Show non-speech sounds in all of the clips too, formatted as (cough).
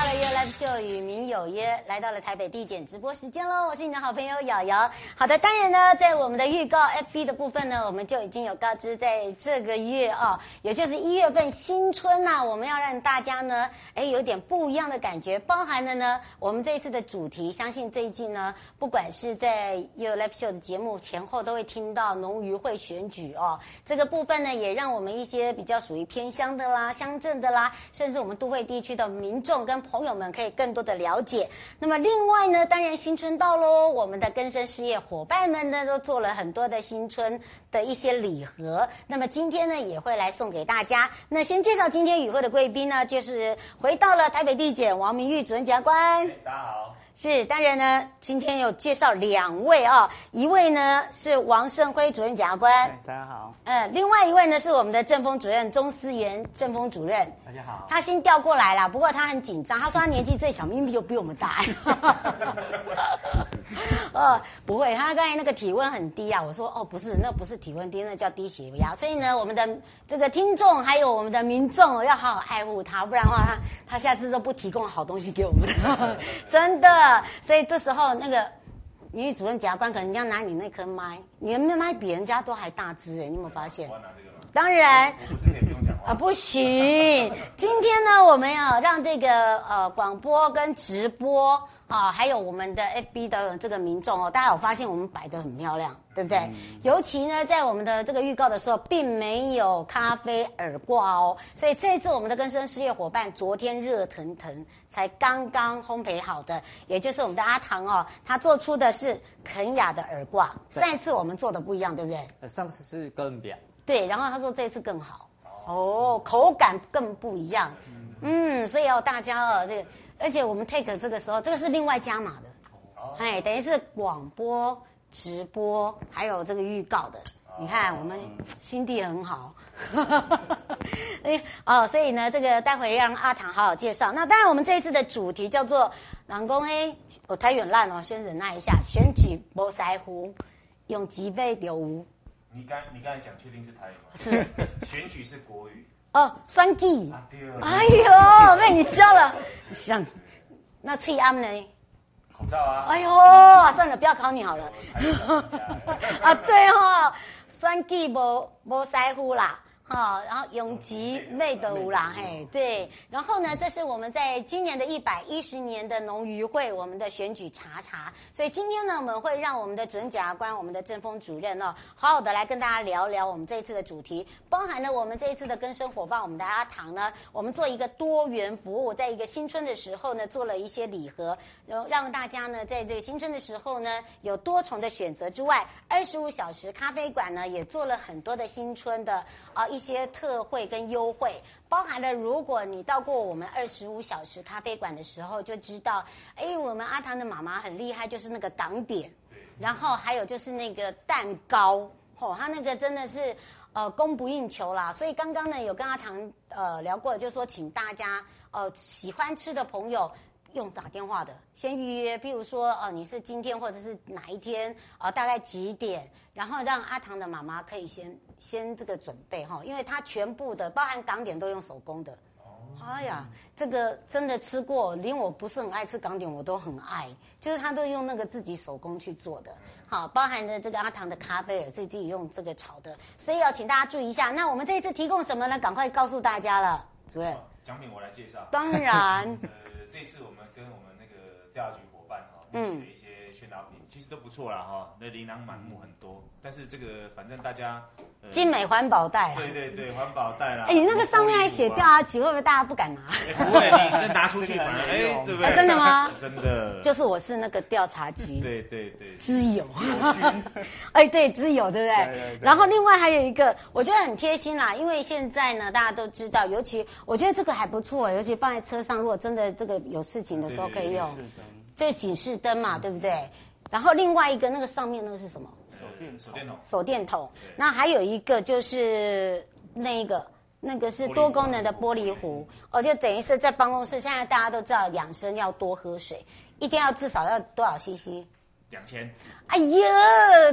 到了 You Live Show 与民有约，来到了台北地检直播时间喽！我是你的好朋友瑶瑶。好的，当然呢，在我们的预告 FB 的部分呢，我们就已经有告知，在这个月啊、哦，也就是一月份新春呐、啊，我们要让大家呢，哎，有点不一样的感觉。包含了呢，我们这一次的主题，相信最近呢，不管是在 You Live Show 的节目前后，都会听到农渔会选举哦。这个部分呢，也让我们一些比较属于偏乡的啦、乡镇的啦，甚至我们都会地区的民众。跟朋友们可以更多的了解。那么另外呢，当然新春到喽，我们的根生事业伙伴们呢都做了很多的新春的一些礼盒。那么今天呢也会来送给大家。那先介绍今天与会的贵宾呢，就是回到了台北地检王明玉主任检察官。大家好。是，当然呢，今天有介绍两位啊、哦，一位呢是王胜辉主任检察官，大家好。嗯，另外一位呢是我们的政风主任钟思源政风主任，大家好。他新调过来了，不过他很紧张，他说他年纪最小，明明就比我们大。(laughs) 呃，不会，他刚才那个体温很低啊，我说哦，不是，那不是体温低，那叫低血压。所以呢，我们的这个听众还有我们的民众要好好爱护他，不然的话他他下次都不提供好东西给我们，(laughs) 真的。所以这时候那个名誉主任检察官可能要拿你那颗麦，你的麦比人家都还大只哎，你有没有发现？当然，啊，不行。今天呢，我们要让这个呃广播跟直播。啊、哦，还有我们的 FB 的这个民众哦，大家有发现我们摆得很漂亮，对不对？嗯、尤其呢，在我们的这个预告的时候，并没有咖啡耳挂哦，所以这次我们的更生事业伙伴昨天热腾腾才刚刚烘焙好的，也就是我们的阿唐哦，他做出的是肯雅的耳挂。上一次我们做的不一样，对不对？上次是哥伦比亚。对，然后他说这次更好哦，口感更不一样。嗯，所以要、哦、大家哦，这个。而且我们 take 这个时候，这个是另外加码的，哎，等于是广播、直播，还有这个预告的。你看，我们心地很好，哎 (laughs) 哦，所以呢，这个待会让阿唐好好介绍。那当然，我们这一次的主题叫做“人讲哎，我太远烂哦，先忍耐一下。选举不在乎，用几倍就有。你刚你刚才讲，确定是台语吗？是，选举是国语。哦，选举。啊、哎呦，被你教了。像，那翠安呢？口罩啊。哎呦，算了，不要考你好了。(laughs) 啊，对哦，双 G 无无师傅啦。好，然后永吉妹的乌啦，嘿，对，然后呢，这是我们在今年的一百一十年的农渔会，我们的选举查查，所以今天呢，我们会让我们的主任检察官，我们的政风主任哦，好好的来跟大家聊聊我们这一次的主题，包含了我们这一次的跟生伙伴，我们的阿唐呢，我们做一个多元服务，在一个新春的时候呢，做了一些礼盒，然后让大家呢，在这个新春的时候呢，有多重的选择之外，二十五小时咖啡馆呢，也做了很多的新春的啊一。一些特惠跟优惠，包含了如果你到过我们二十五小时咖啡馆的时候，就知道，哎，我们阿唐的妈妈很厉害，就是那个港点，然后还有就是那个蛋糕，哦，他那个真的是呃供不应求啦。所以刚刚呢有跟阿唐呃聊过，就是说请大家呃喜欢吃的朋友。用打电话的先预约，譬如说，哦，你是今天或者是哪一天，哦，大概几点，然后让阿唐的妈妈可以先先这个准备哈，因为他全部的包含港点都用手工的。哦哎呀，这个真的吃过，连我不是很爱吃港点，我都很爱，就是他都用那个自己手工去做的。好，包含的这个阿唐的咖啡也是自己用这个炒的，所以要请大家注意一下。那我们这一次提供什么呢？赶快告诉大家了，主任。奖品我来介绍。当然。(laughs) 呃这次我们跟我们那个调查局伙伴哈，嗯，一些宣导品其实都不错啦哈，那琳琅满目很多，但是这个反正大家，呃、精美环保袋，对对对，环保袋啦。哎，你那个上面还写调查局，会不会大家不敢拿？不会，你那拿出去反而 (laughs) 哎，对不对？啊、真的吗？(laughs) 真的，就是我是那个调查局，对对对，之友，(laughs) 哎，对，之友，对不对？对对对。然后另外还有一个，我觉得很贴心啦，因为现在呢，大家都知道，尤其我觉得这个还不错，尤其放在车上，如果真的这个有事情的时候可以用，就是警示灯嘛，对不对？然后另外一个那个上面那个是什么？手电筒。手电筒。那还有一个就是那个，那个是多功能的玻璃壶，哦，就等于是在办公室。现在大家都知道养生要多喝水，一定要至少要多少 CC？两千。哎呦，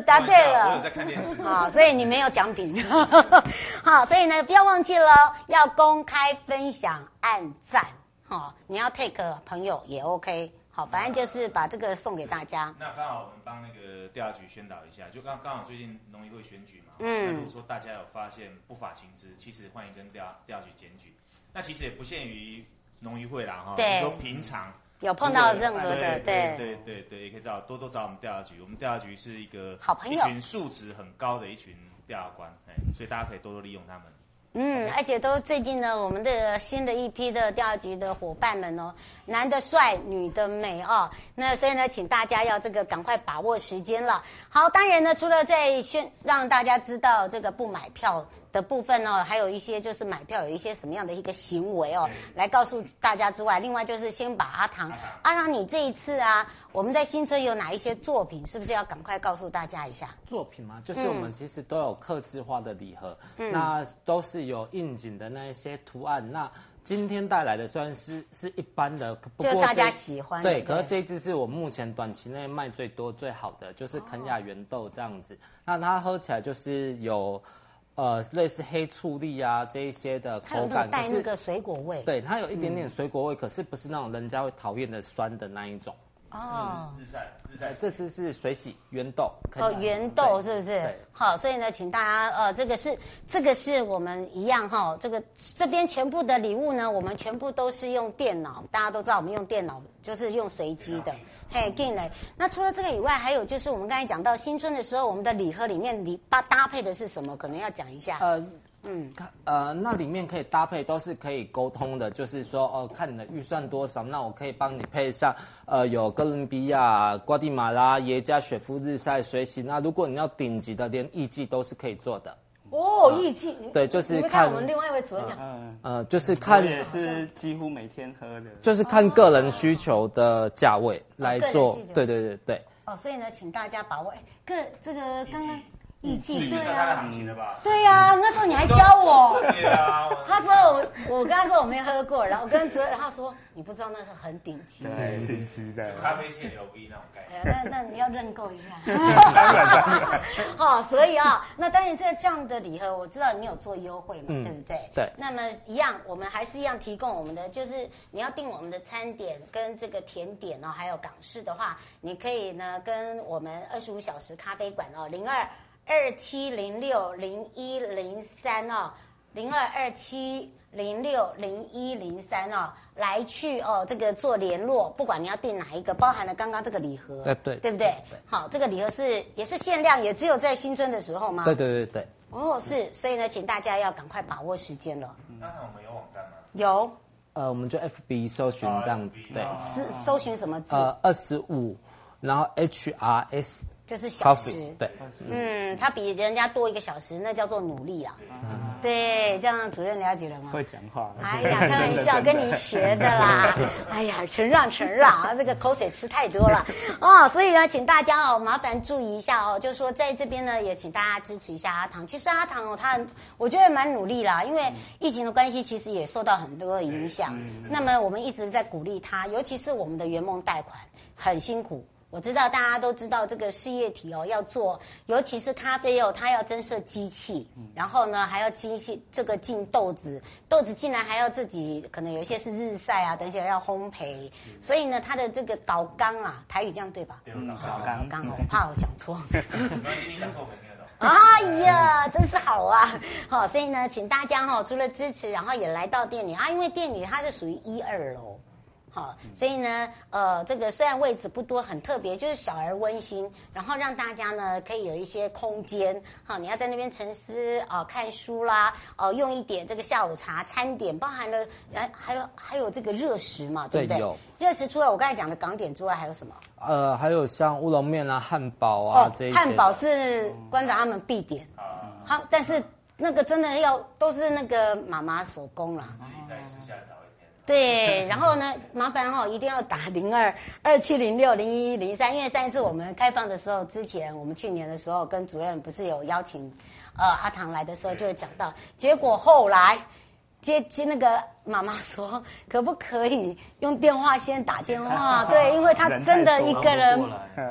答对了。我有在看电视。好，所以你没有奖品。(laughs) 好，所以呢，不要忘记了，要公开分享、按赞。好，你要 take 朋友也 OK。好，反正就是把这个送给大家。那刚好我们帮那个调查局宣导一下，就刚刚好最近农渔会选举嘛。嗯。那如果说大家有发现不法情资，其实欢迎跟调调查局检举。那其实也不限于农渔会啦，哈。对。说平常。有碰到任何的，对对对对，也可以找多多找我们调查局。我们调查局是一个好朋友，一群素质很高的一群调查官，哎，所以大家可以多多利用他们。嗯，而且都最近呢，我们的新的一批的第二局的伙伴们哦，男的帅，女的美哦。那所以呢，请大家要这个赶快把握时间了。好，当然呢，除了在宣让大家知道这个不买票。的部分哦，还有一些就是买票有一些什么样的一个行为哦，来告诉大家之外，另外就是先把阿唐，阿唐你这一次啊，我们在新春有哪一些作品，是不是要赶快告诉大家一下？作品嘛，就是我们其实都有刻制化的礼盒，嗯、那都是有应景的那一些图案。那今天带来的虽然是是一般的，不过大家喜欢对，可是这一支是我目前短期内卖最多最好的，就是肯亚圆豆这样子。哦、那它喝起来就是有。呃，类似黑醋栗啊这一些的口感，带那个水果味。对，它有一点点水果味，嗯、可是不是那种人家会讨厌的酸的那一种。哦，日晒日晒，这只是水洗圆豆。哦，圆豆是不是？好，所以呢，请大家呃，这个是这个是我们一样哈，这个这边全部的礼物呢，我们全部都是用电脑，大家都知道我们用电脑就是用随机的。嘿，进来。那除了这个以外，还有就是我们刚才讲到新春的时候，我们的礼盒里面礼搭搭配的是什么？可能要讲一下。呃，嗯，呃，那里面可以搭配都是可以沟通的，就是说，哦、呃，看你的预算多少，那我可以帮你配上，呃，有哥伦比亚、瓜地马拉、耶加雪夫日晒水洗。那如果你要顶级的，连艺伎都是可以做的。哦，意境，对，就是看我们另外一位主任讲，呃，就是看也是几乎每天喝的，就是看个人需求的价位来做，对对对对。哦，所以呢，请大家把握，哎，个这个刚刚。艺妓对啊，对呀，那时候你还教我。对啊。他说我，我跟他说我没喝过，然后我跟哲，然后说你不知道那是很顶级。对，顶级的。咖啡界 LV 那种概念。那那你要认购一下。(laughs) (laughs) 好，所以啊，那当然这这样的礼盒，我知道你有做优惠嘛，对不对？对。那么一样，我们还是一样提供我们的，就是你要订我们的餐点跟这个甜点哦，还有港式的话，你可以呢跟我们二十五小时咖啡馆哦，零二。二七零六零一零三哦，零二二七零六零一零三哦，来去哦，这个做联络，不管你要订哪一个，包含了刚刚这个礼盒，对对，对不对？对好，这个礼盒是也是限量，也只有在新春的时候吗？对对对对。哦，是，所以呢，请大家要赶快把握时间了。刚才我们有网站吗？有。呃，我们就 FB 搜寻这样子，对。是搜寻什么字？呃，二十五，然后 HRS。就是小时，对，嗯，他比人家多一个小时，那叫做努力啊。对，这样主任了解了吗？会讲话。哎呀，(laughs) 开玩笑，跟你学的啦。(laughs) 哎呀，承让承让啊，这个口水吃太多了哦。所以呢，请大家哦，麻烦注意一下哦，就是说在这边呢，也请大家支持一下阿唐。其实阿唐哦，他我觉得蛮努力啦，因为疫情的关系，其实也受到很多的影响。那么我们一直在鼓励他，尤其是我们的圆梦贷款，很辛苦。我知道大家都知道这个事业体哦，要做，尤其是咖啡哦，它要增设机器，然后呢还要机器这个进豆子，豆子进来还要自己可能有一些是日晒啊，等一下要烘焙，所以呢它的这个导缸啊，台语这样对吧？对，导缸，导缸，我 (laughs) 怕我讲错。你讲错我听得懂。哎呀，真是好啊！好，所以呢，请大家哈，除了支持，然后也来到店里啊，因为店里它是属于一二楼。好，所以呢，呃，这个虽然位置不多，很特别，就是小而温馨，然后让大家呢可以有一些空间。好，你要在那边沉思啊、呃，看书啦，哦、呃，用一点这个下午茶餐点，包含了，还还有还有这个热食嘛，对不对？热食除了我刚才讲的港点之外，还有什么？呃，还有像乌龙面啊、汉堡啊、哦、这些。汉堡是馆长他们必点。好，但是那个真的要都是那个妈妈手工啦。自己在私下找。对，(laughs) 然后呢，麻烦哈、哦，一定要打零二二七零六零一零三，因为上一次我们开放的时候，之前我们去年的时候跟主任不是有邀请，呃，阿唐来的时候就有讲到，结果后来。接接那个妈妈说，可不可以用电话先打电话？(laughs) 对，因为他真的一个人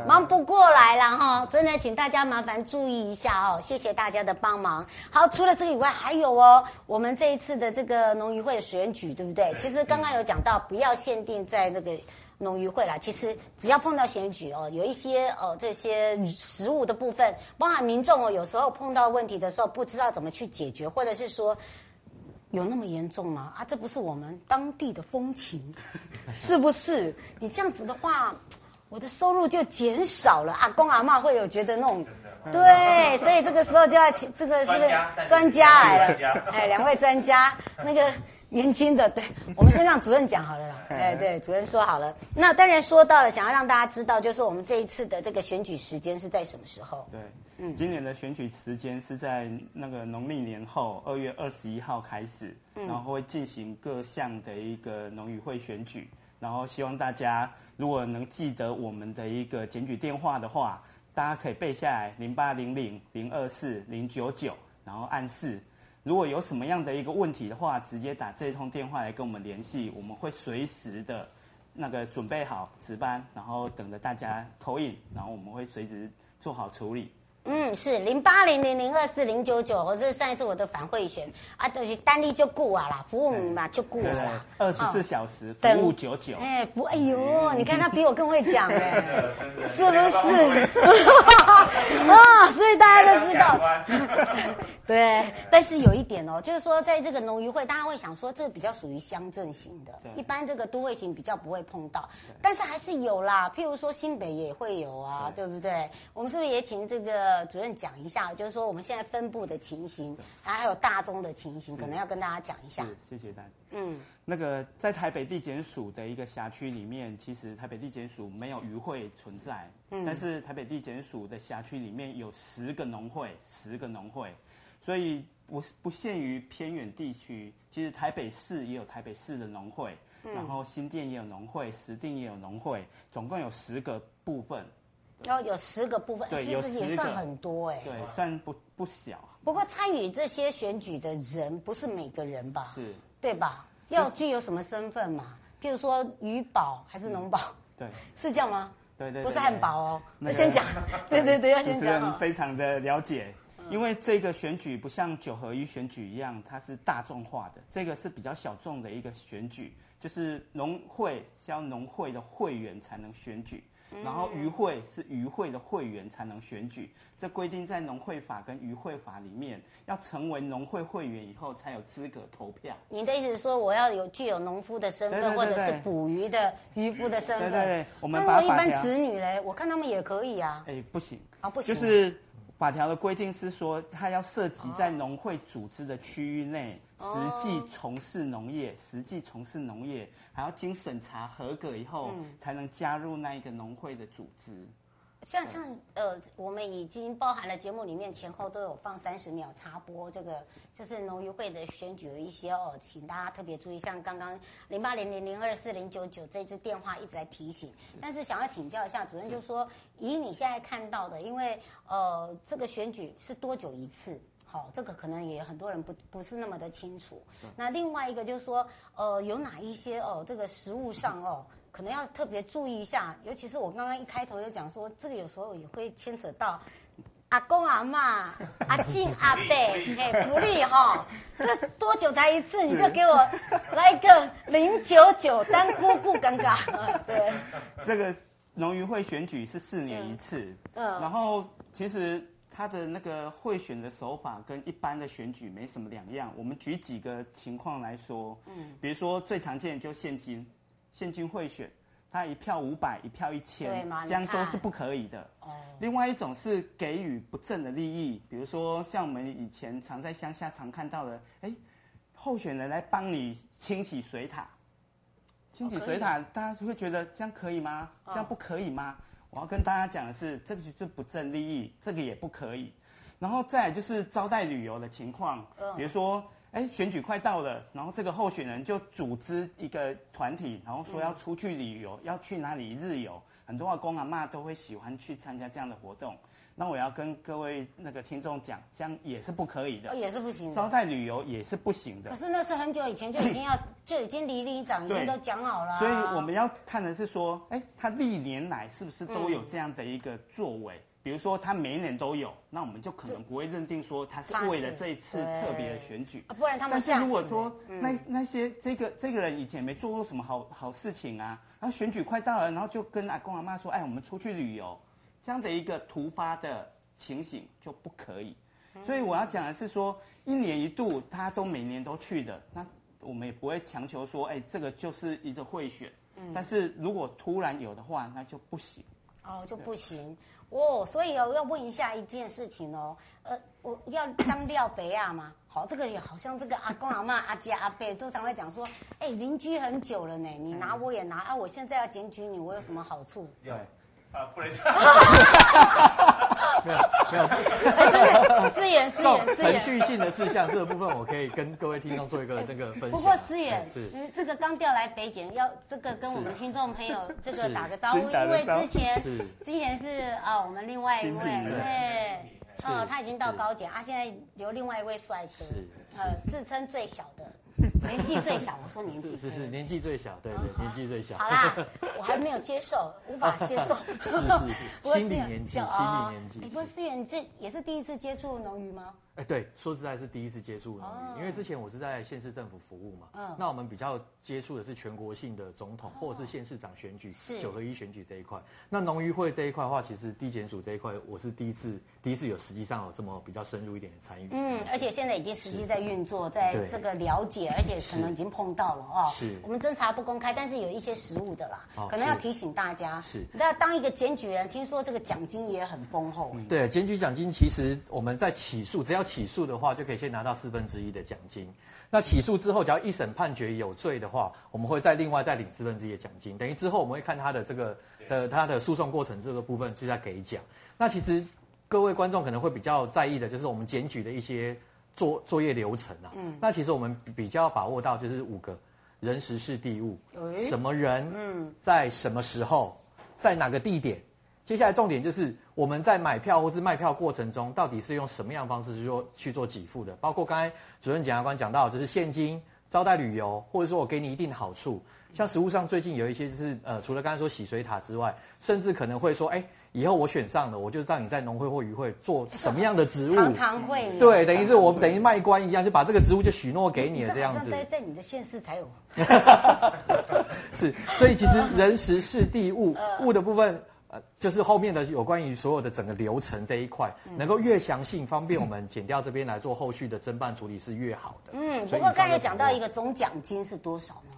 忙不过来了哈。真的，请大家麻烦注意一下哦，谢谢大家的帮忙。好，除了这个以外，还有哦，我们这一次的这个农渔会选举，对不对？其实刚刚有讲到，不要限定在那个农渔会啦。其实只要碰到选举哦，有一些呃这些食物的部分，包含民众哦，有时候碰到问题的时候，不知道怎么去解决，或者是说。有那么严重吗？啊，这不是我们当地的风情，是不是？你这样子的话，我的收入就减少了。阿公阿妈会有觉得那种，对，所以这个时候就要请这个是不是专家来了？哎，两位专家，那个年轻的，对，我们先让主任讲好了啦。(laughs) 哎，对，主任说好了。那当然说到了，想要让大家知道，就是我们这一次的这个选举时间是在什么时候？对。嗯，今年的选举时间是在那个农历年后二月二十一号开始，然后会进行各项的一个农渔会选举，然后希望大家如果能记得我们的一个检举电话的话，大家可以背下来零八零零零二四零九九，然后按四。如果有什么样的一个问题的话，直接打这通电话来跟我们联系，我们会随时的那个准备好值班，然后等着大家投影然后我们会随时做好处理。嗯，是零八零零零二四零九九，我这是上一次我的反贿选啊，都、就是单利就顾啊啦，服务嘛就顾啊啦，二十四小时服务九九，哎，不，哎呦，你看他比我更会讲哎，是不是？啊，(laughs) 所以大家都知道。(laughs) 对，但是有一点哦，就是说，在这个农渔会，大家会想说，这个比较属于乡镇型的，一般这个都会型比较不会碰到，但是还是有啦。譬如说新北也会有啊，对不对？我们是不是也请这个主任讲一下？就是说我们现在分布的情形，还有大宗的情形，可能要跟大家讲一下。谢谢大家。嗯，那个在台北地检署的一个辖区里面，其实台北地检署没有渔会存在，嗯，但是台北地检署的辖区里面有十个农会，十个农会。所以不不限于偏远地区，其实台北市也有台北市的农会，嗯、然后新店也有农会，石碇也有农会，总共有十个部分。然后有十个部分，其实也算很多哎。对，算不不小。不过参与这些选举的人不是每个人吧？是，对吧？要具有什么身份嘛？譬如说渔保还是农保？对，(laughs) 是这样吗？对对，不是汉堡哦。那个、先讲，(laughs) 对对对，要先讲。主持人非常的了解。因为这个选举不像九合一选举一样，它是大众化的，这个是比较小众的一个选举，就是农会需要农会的会员才能选举，然后渔会是渔会的会员才能选举，这规定在农会法跟渔会法里面，要成为农会会员以后才有资格投票。你的意思是说，我要有具有农夫的身份，对对对对，或者是捕鱼的渔夫的身份？对对对，我们把一般子女嘞，我看他们也可以啊。哎，不行啊，不行，就是。法条的规定是说，它要涉及在农会组织的区域内，实际从事农业，实际从事农业，还要经审查合格以后，才能加入那一个农会的组织。像像呃，我们已经包含了节目里面前后都有放三十秒插播，这个就是农渔会的选举有一些哦，请大家特别注意，像刚刚零八零零零二四零九九这支电话一直在提醒。但是想要请教一下主任，就是说以你现在看到的，因为呃这个选举是多久一次？好，这个可能也很多人不不是那么的清楚。那另外一个就是说，呃有哪一些哦这个食物上哦。可能要特别注意一下，尤其是我刚刚一开头就讲说，这个有时候也会牵扯到阿公阿妈、阿 (laughs) 静阿伯，嘿，福利哈，(laughs) 这多久才一次？你就给我来一个零九九，当姑姑尴尬。(laughs) 对，这个农渔会选举是四年一次，嗯，然后其实他的那个贿选的手法跟一般的选举没什么两样。我们举几个情况来说，嗯，比如说最常见的就现金。现金贿选，他一票五百，一票一千，这样都是不可以的。哦。另外一种是给予不正的利益，比如说像我们以前常在乡下常看到的，哎，候选人来帮你清洗水塔，清洗水塔，大家就会觉得这样可以吗？这样不可以吗？我要跟大家讲的是，这个就是不正利益，这个也不可以。然后再来就是招待旅游的情况，比如说哎，选举快到了，然后这个候选人就组织一个团体，然后说要出去旅游，要去哪里日游，很多阿公阿妈都会喜欢去参加这样的活动。那我要跟各位那个听众讲，这样也是不可以的，也是不行的。招待旅游也是不行的。可是那是很久以前就已经要就已经里里长已经都讲好了。所以我们要看的是说，哎，他历年来是不是都有这样的一个作为？比如说他每一年都有，那我们就可能不会认定说他是为了这一次特别的选举。不然他们。但是如果说那那些这个这个人以前没做过什么好好事情啊，然后选举快到了，然后就跟阿公阿妈说，哎，我们出去旅游。这样的一个突发的情形就不可以，所以我要讲的是说，一年一度，他都每年都去的，那我们也不会强求说，哎，这个就是一个贿选。嗯，但是如果突然有的话，那就不行。哦，就不行哦。所以哦，要问一下一件事情哦，呃，我要当廖北亚吗？好，这个也好像这个阿公阿妈、阿姐阿伯都常在讲说，哎，邻居很久了呢，你拿我也拿啊，我现在要检举你，我有什么好处？对。啊，不能这 (laughs) 没有没有，思远思远，程序性的事项这个部分，我可以跟各位听众做一个那个分享。不过思远是。这个刚调来北检，要这个跟我们听众朋友这个打个招呼，因为之前之前是啊，我们另外一位对，哦，他已经到高检啊，现在有另外一位帅哥，呃，自称最小的。(laughs) 年纪最小，我说年纪是是年纪最小，对对，年纪最小。好啦，(laughs) 我还没有接受，无法接受。(laughs) 是是是，心理年纪，心理年纪。不是思远，你这也是第一次接触农鱼吗？哎，对，说实在是第一次接触农渔，因为之前我是在县市政府服务嘛。嗯。那我们比较接触的是全国性的总统或者是县市长选举，是九合一选举这一块。那农渔会这一块的话，其实地检署这一块，我是第一次第一次有实际上有这么比较深入一点的参与。嗯，而且现在已经实际在运作，在这个了解，而且可能已经碰到了哦。是。我们侦查不公开，但是有一些实物的啦，可能要提醒大家。是。那当一个检举人，听说这个奖金也很丰厚。对，检举奖金其实我们在起诉，只要起诉的话，就可以先拿到四分之一的奖金。那起诉之后，只要一审判决有罪的话，我们会再另外再领四分之一的奖金。等于之后我们会看他的这个的他的诉讼过程这个部分，就在给奖。那其实各位观众可能会比较在意的，就是我们检举的一些作作业流程啊。嗯。那其实我们比较把握到就是五个人、时、事、地、物，什么人，嗯，在什么时候，在哪个地点。接下来重点就是我们在买票或是卖票过程中，到底是用什么样的方式去做去做给付的？包括刚才主任检察官讲到，就是现金、招待旅游，或者说我给你一定的好处。像实物上最近有一些就是呃，除了刚才说洗水塔之外，甚至可能会说，哎，以后我选上了，我就让你在农会或渔会做什么样的职务？常常会。对，等于是我等于卖官一样，就把这个职务就许诺给你了这样子。在在你的县市才有。(laughs) 是，所以其实人、时、事、地、物 (laughs) 物的部分。呃，就是后面的有关于所有的整个流程这一块，嗯、能够越详细，方便我们减掉这边来做后续的侦办处理是越好的。嗯，不过刚才讲到一个总奖金是多少呢？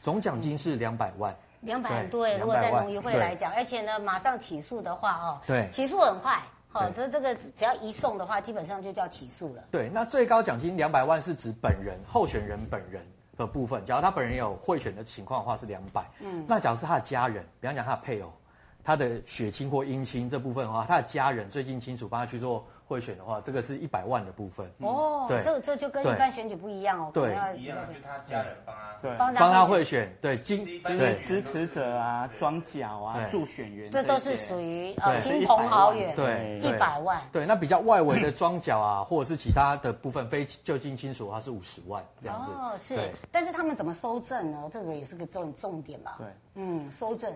总奖金是两百万。两百对，如果在农渔会来讲，而且呢，马上起诉的话哦，对，起诉很快，好，这这个只要一送的话，基本上就叫起诉了。对，那最高奖金两百万是指本人候选人本人的部分，假如他本人有贿选的情况的话是两百。嗯，那假如是他的家人，比方讲他的配偶。他的血亲或姻亲这部分的话，他的家人最近亲属帮他去做贿选的话，这个是一百万的部分。哦，对，这这就跟一般选举不一样哦。对，一样，就他家人帮他，对，帮他贿选，对，经对支持者啊、庄脚啊、助选员，这都是属于呃亲朋好友。对，一百万。对，那比较外围的庄脚啊，(coughs) 或者是其他的部分非就近亲属的话是五十万这样子。哦，是，但是他们怎么收证呢？这个也是个重重点吧？对，嗯，收证。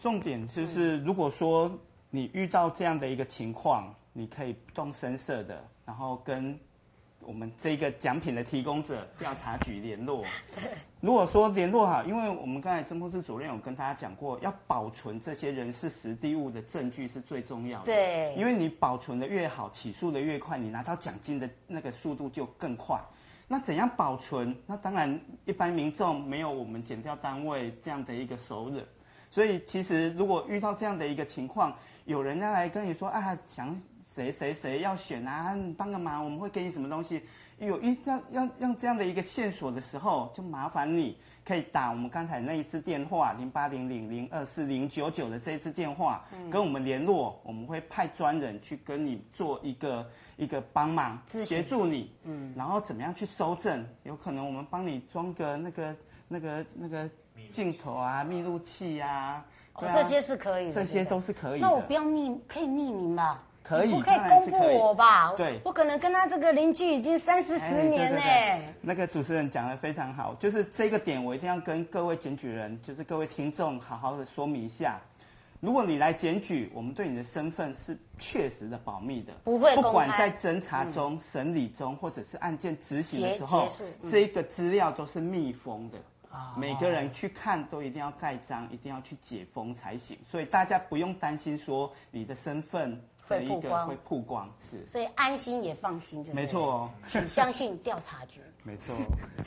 重点就是，如果说你遇到这样的一个情况，你可以不动声色的，然后跟我们这个奖品的提供者调查局联络。(laughs) 如果说联络好，因为我们刚才侦控室主任有跟大家讲过，要保存这些人事实地物的证据是最重要的。对，因为你保存的越好，起诉的越快，你拿到奖金的那个速度就更快。那怎样保存？那当然，一般民众没有我们检调单位这样的一个熟稔。所以，其实如果遇到这样的一个情况，有人要来跟你说啊，想谁谁谁要选啊，你帮个忙，我们会给你什么东西。有一这样让让这样的一个线索的时候，就麻烦你可以打我们刚才那一支电话零八零零零二四零九九的这一支电话，嗯、跟我们联络，我们会派专人去跟你做一个一个帮忙，协助你，嗯，然后怎么样去收证，有可能我们帮你装个那个那个那个镜头啊，密录器啊，哦，这些是可以的，这些都是可以的。那我不要匿，可以匿名吧？可以，不可以公布我吧？对，我可能跟他这个邻居已经三四十年呢。那个主持人讲的非常好，就是这个点我一定要跟各位检举人，就是各位听众好好的说明一下。如果你来检举，我们对你的身份是确实的保密的，不会。不管在侦查中、审理中，或者是案件执行的时候，这个资料都是密封的。每个人去看都一定要盖章，一定要去解封才行。所以大家不用担心说你的身份。会曝光，会曝光，是，所以安心也放心，对，没错。哦，(laughs) 请相信调查局，(laughs) 没错，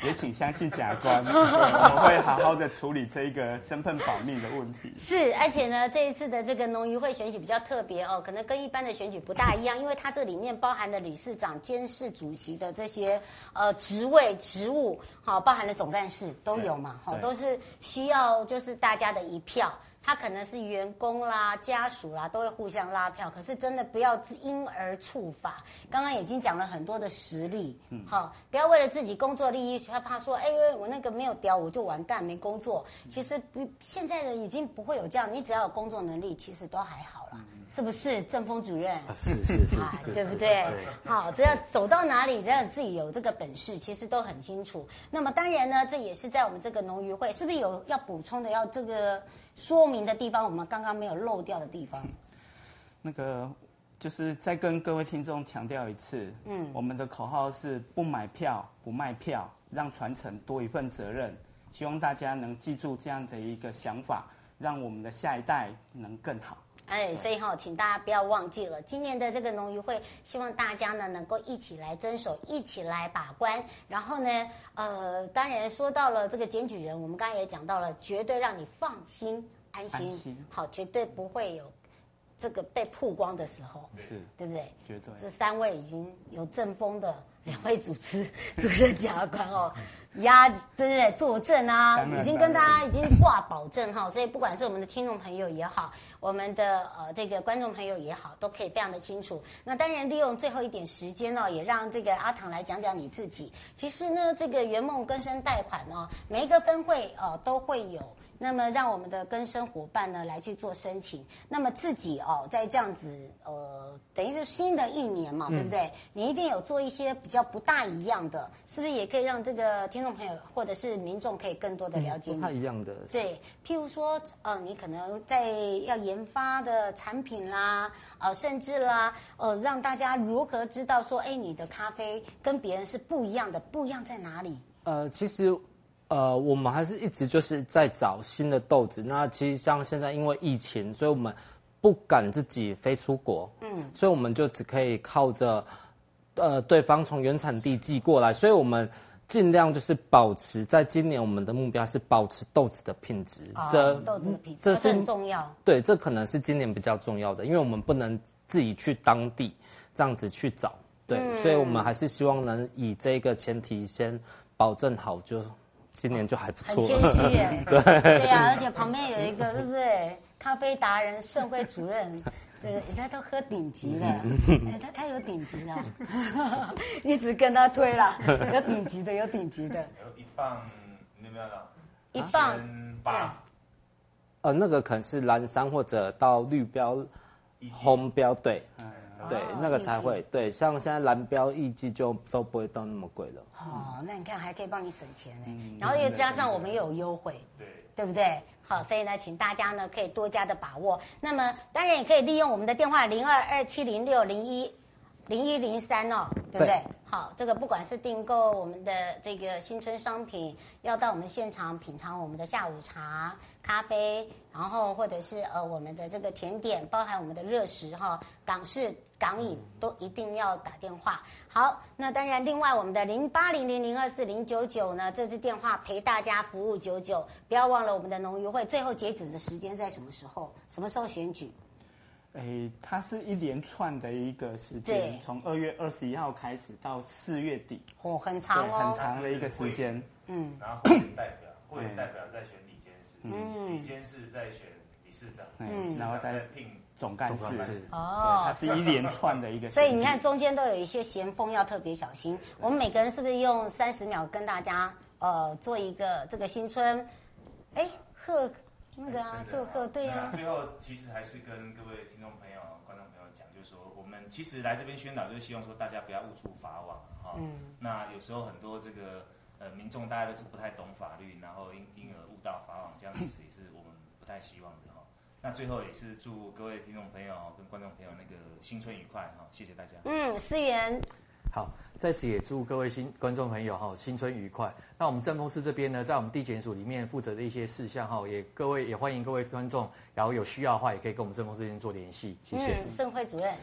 也请相信检察官，(laughs) 我们会好好的处理这一个身份保密的问题。是，而且呢，这一次的这个农渔会选举比较特别哦，可能跟一般的选举不大一样，因为它这里面包含了理事长、监事主席的这些呃职位职务，好，包含了总干事都有嘛，好，都是需要就是大家的一票。他可能是员工啦、家属啦，都会互相拉票。可是真的不要因而触法。刚刚已经讲了很多的实例，嗯，好，不要为了自己工作利益，害怕说，哎，我那个没有屌，我就完蛋，没工作。其实不，现在的已经不会有这样，你只要有工作能力，其实都还好啦，是不是？正风主任，是是是，啊，对不对？好，只要走到哪里，只要自己有这个本事，其实都很清楚。那么当然呢，这也是在我们这个农渔会，是不是有要补充的？要这个。说明的地方，我们刚刚没有漏掉的地方。那个就是再跟各位听众强调一次，嗯，我们的口号是不买票不卖票，让传承多一份责任。希望大家能记住这样的一个想法，让我们的下一代能更好。哎，所以哈，请大家不要忘记了，今年的这个农渔会，希望大家呢能够一起来遵守，一起来把关。然后呢，呃，当然说到了这个检举人，我们刚才也讲到了，绝对让你放心安心，安心好，绝对不会有这个被曝光的时候，是对不对？绝对。这三位已经有正风的两位主持 (laughs) 主任检察官哦。压，对对对，作证啊，已经跟大家已经挂保证哈，所以不管是我们的听众朋友也好，我们的呃这个观众朋友也好，都可以非常的清楚。那当然利用最后一点时间呢，也让这个阿唐来讲讲你自己。其实呢，这个圆梦更生贷款呢，每一个分会呃都会有。那么让我们的更生伙伴呢来去做申请，那么自己哦，在这样子呃，等于是新的一年嘛，对不对？嗯、你一定有做一些比较不大一样的，是不是也可以让这个听众朋友或者是民众可以更多的了解你？不太一样的。对，譬如说，呃，你可能在要研发的产品啦，呃，甚至啦，呃，让大家如何知道说，哎，你的咖啡跟别人是不一样的，不一样在哪里？呃，其实。呃，我们还是一直就是在找新的豆子。那其实像现在因为疫情，所以我们不敢自己飞出国，嗯，所以我们就只可以靠着，呃，对方从原产地寄过来。所以我们尽量就是保持，在今年我们的目标是保持豆子的品质。哦、这豆子的品质，这是很重要。对，这可能是今年比较重要的，因为我们不能自己去当地这样子去找，对，嗯、所以我们还是希望能以这个前提先保证好就。今年就还不错，很谦虚 (laughs) 耶。对对呀、啊，而且旁边有一个，对不对？咖啡达人盛会主任，(laughs) 对，他都喝顶级的，哎，他他有顶级的，(laughs) 一直跟他推了，有顶级的，有顶级的。有一磅，你有没有？一磅八。呃，那个可能是蓝山或者到绿标、红标，对。对，哦、那个才会对，像现在蓝标艺伎就都不会到那么贵了。哦，那你看还可以帮你省钱呢，嗯、然后又加上我们又有优惠，对，对不对？好，所以呢，请大家呢可以多加的把握。那么当然也可以利用我们的电话零二二七零六零一零一零三哦，对不对？对好，这个不管是订购我们的这个新春商品，要到我们现场品尝我们的下午茶。咖啡，然后或者是呃我们的这个甜点，包含我们的热食哈，港式港影都一定要打电话。好，那当然另外我们的零八零零零二四零九九呢，这支电话陪大家服务九九，不要忘了我们的农渔会最后截止的时间在什么时候？什么时候选举？诶，它是一连串的一个时间，从二月二十一号开始到四月底，哦，很长哦，很长的一个时间。嗯，然后会员代表，会员代表在选理监事，嗯，理监事在选理事长，嗯，然后再聘总干事。哦，它是一连串的一个。所以你看中间都有一些咸丰，要特别小心。我们每个人是不是用三十秒跟大家呃做一个这个新春，哎贺。那个啊，祝贺对呀。最后其实还是跟各位听众朋友、观众朋友讲，就是说我们其实来这边宣导，就是希望说大家不要误触法网哈。嗯。那有时候很多这个呃民众大家都是不太懂法律，然后因因而误到法网，这样子也是我们不太希望的哈。那最后也是祝各位听众朋友跟观众朋友那个新春愉快哈，谢谢大家。嗯，思源。好，在此也祝各位新观众朋友哈新春愉快。那我们政风司这边呢，在我们地检署里面负责的一些事项哈，也各位也欢迎各位观众，然后有需要的话，也可以跟我们政风司这边做联系。谢谢。嗯，盛惠主任，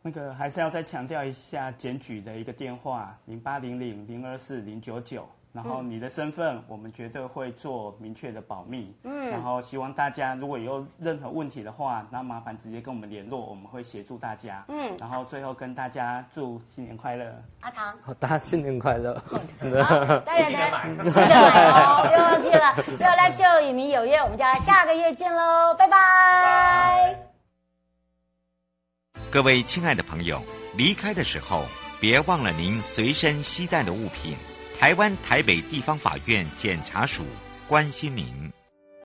那个还是要再强调一下检举的一个电话：零八零零零二四零九九。然后你的身份，我们绝对会做明确的保密。嗯，然后希望大家如果有任何问题的话，那麻烦直接跟我们联络，我们会协助大家。嗯，然后最后跟大家祝新年快乐。阿唐，好大家新年快乐。好，大家记得买，记得买哦，不要忘记了。六 Live Show 与民有约，我们家下个月见喽，拜拜。各位亲爱的朋友，离开的时候别忘了您随身携带的物品。台湾台北地方法院检察署关心您。